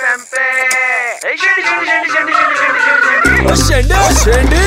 FM पे शेंडी शेंडी शेंडी शेंडी शेंडी शेंडी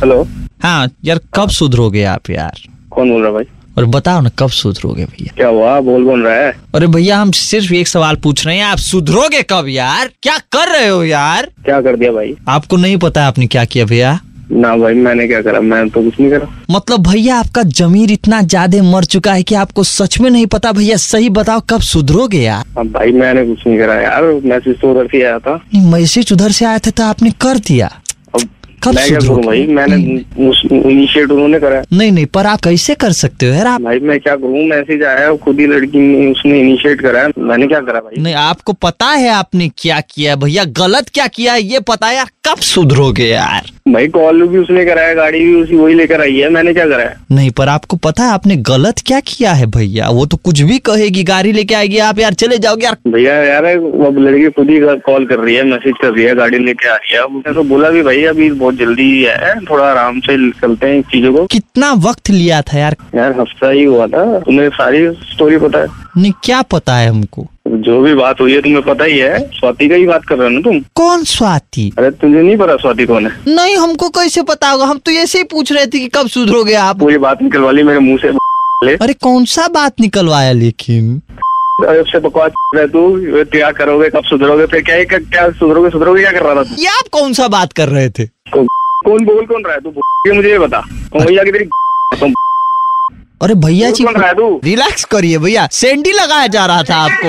हेलो। हाँ यार कब सुधरोगे आप यार? कौन बोल रहा भाई? और बताओ ना कब सुधरोगे भैया? क्या हुआ? बोल बोल रहा है। अरे भैया हम सिर्फ़ एक सवाल पूछ रहे हैं आप सुधरोगे कब यार? क्या कर रहे हो यार? क्या कर दिया भाई? आपको नहीं पता आपने क्या किया भैया? ना भाई मैंने क्या करा? मैं तो कुछ नहीं करा। मतलब भैया आपका जमीर इतना ज़्यादा मर चुका है कि आपको सच में नहीं पता। भैया सही बताओ कब सुधरोगे यार? अब भाई मैंने कुछ नहीं करा यार। मैसेज तो उधर से आया था। मैसेज उधर से आया था तो आपने कर दिया। कब मैं क्या करूँ भाई? मैंने इनिशिएट उन्होंने करा। नहीं नहीं पर आप कैसे कर सकते हो यार? आप भाई मैं क्या करूँ? मैसेज आया खुद ही लड़की ने उसने इनिशिएट करा। मैंने क्या करा भाई? नहीं आपको पता है आपने क्या किया भैया गलत क्या किया है? ये पता है यार कब सुधरोगे यार? भाई कॉल भी उसने कराया गाड़ी भी उसी वही लेकर आई है मैंने क्या कराया? नहीं पर आपको पता है आपने गलत क्या किया है भैया? वो तो कुछ भी कहेगी गाड़ी लेके आएगी आप यार चले जाओगे यार। भैया यार वो अब लड़की खुद ही कॉल कर रही है मैसेज कर रही है गाड़ी लेके आ रही है। तो बोला भी भाई अभी बहुत जल्दी है थोड़ा आराम से चलते हैं चीज़ों को। कितना वक्त लिया था यार? यार हफ़्ता ही हुआ था तुम्हें सारी स्टोरी पता है? नहीं क्या पता है हमको? जो भी बात हुई है तुम्हें पता ही है। स्वाति का ही बात कर रहे हो ना तुम? कौन स्वाति? अरे तुझे नहीं पता स्वाति कौन है। नहीं हमको कैसे पता होगा? हम तो ऐसे ही पूछ रहे थे कि कब सुधरोगे आप। पूरी बात निकलवा ली मेरे मुँह से। ले अरे कौन सा बात निकलवाया लेकिन? अरे बकवास रहे तू। क्या करोगे कब सुधरोगे? फिर क्या क्या, सुधरोगे सुधरोगे क्या कर रहा था ये आप कौन सा बात कर रहे थे? कौन बोल कौन रहा है तू? मुझे ये बता। भैया की तेरी अरे भैया जी रिलैक्स करिए भैया। सेंडी लगाया जा रहा था आपको।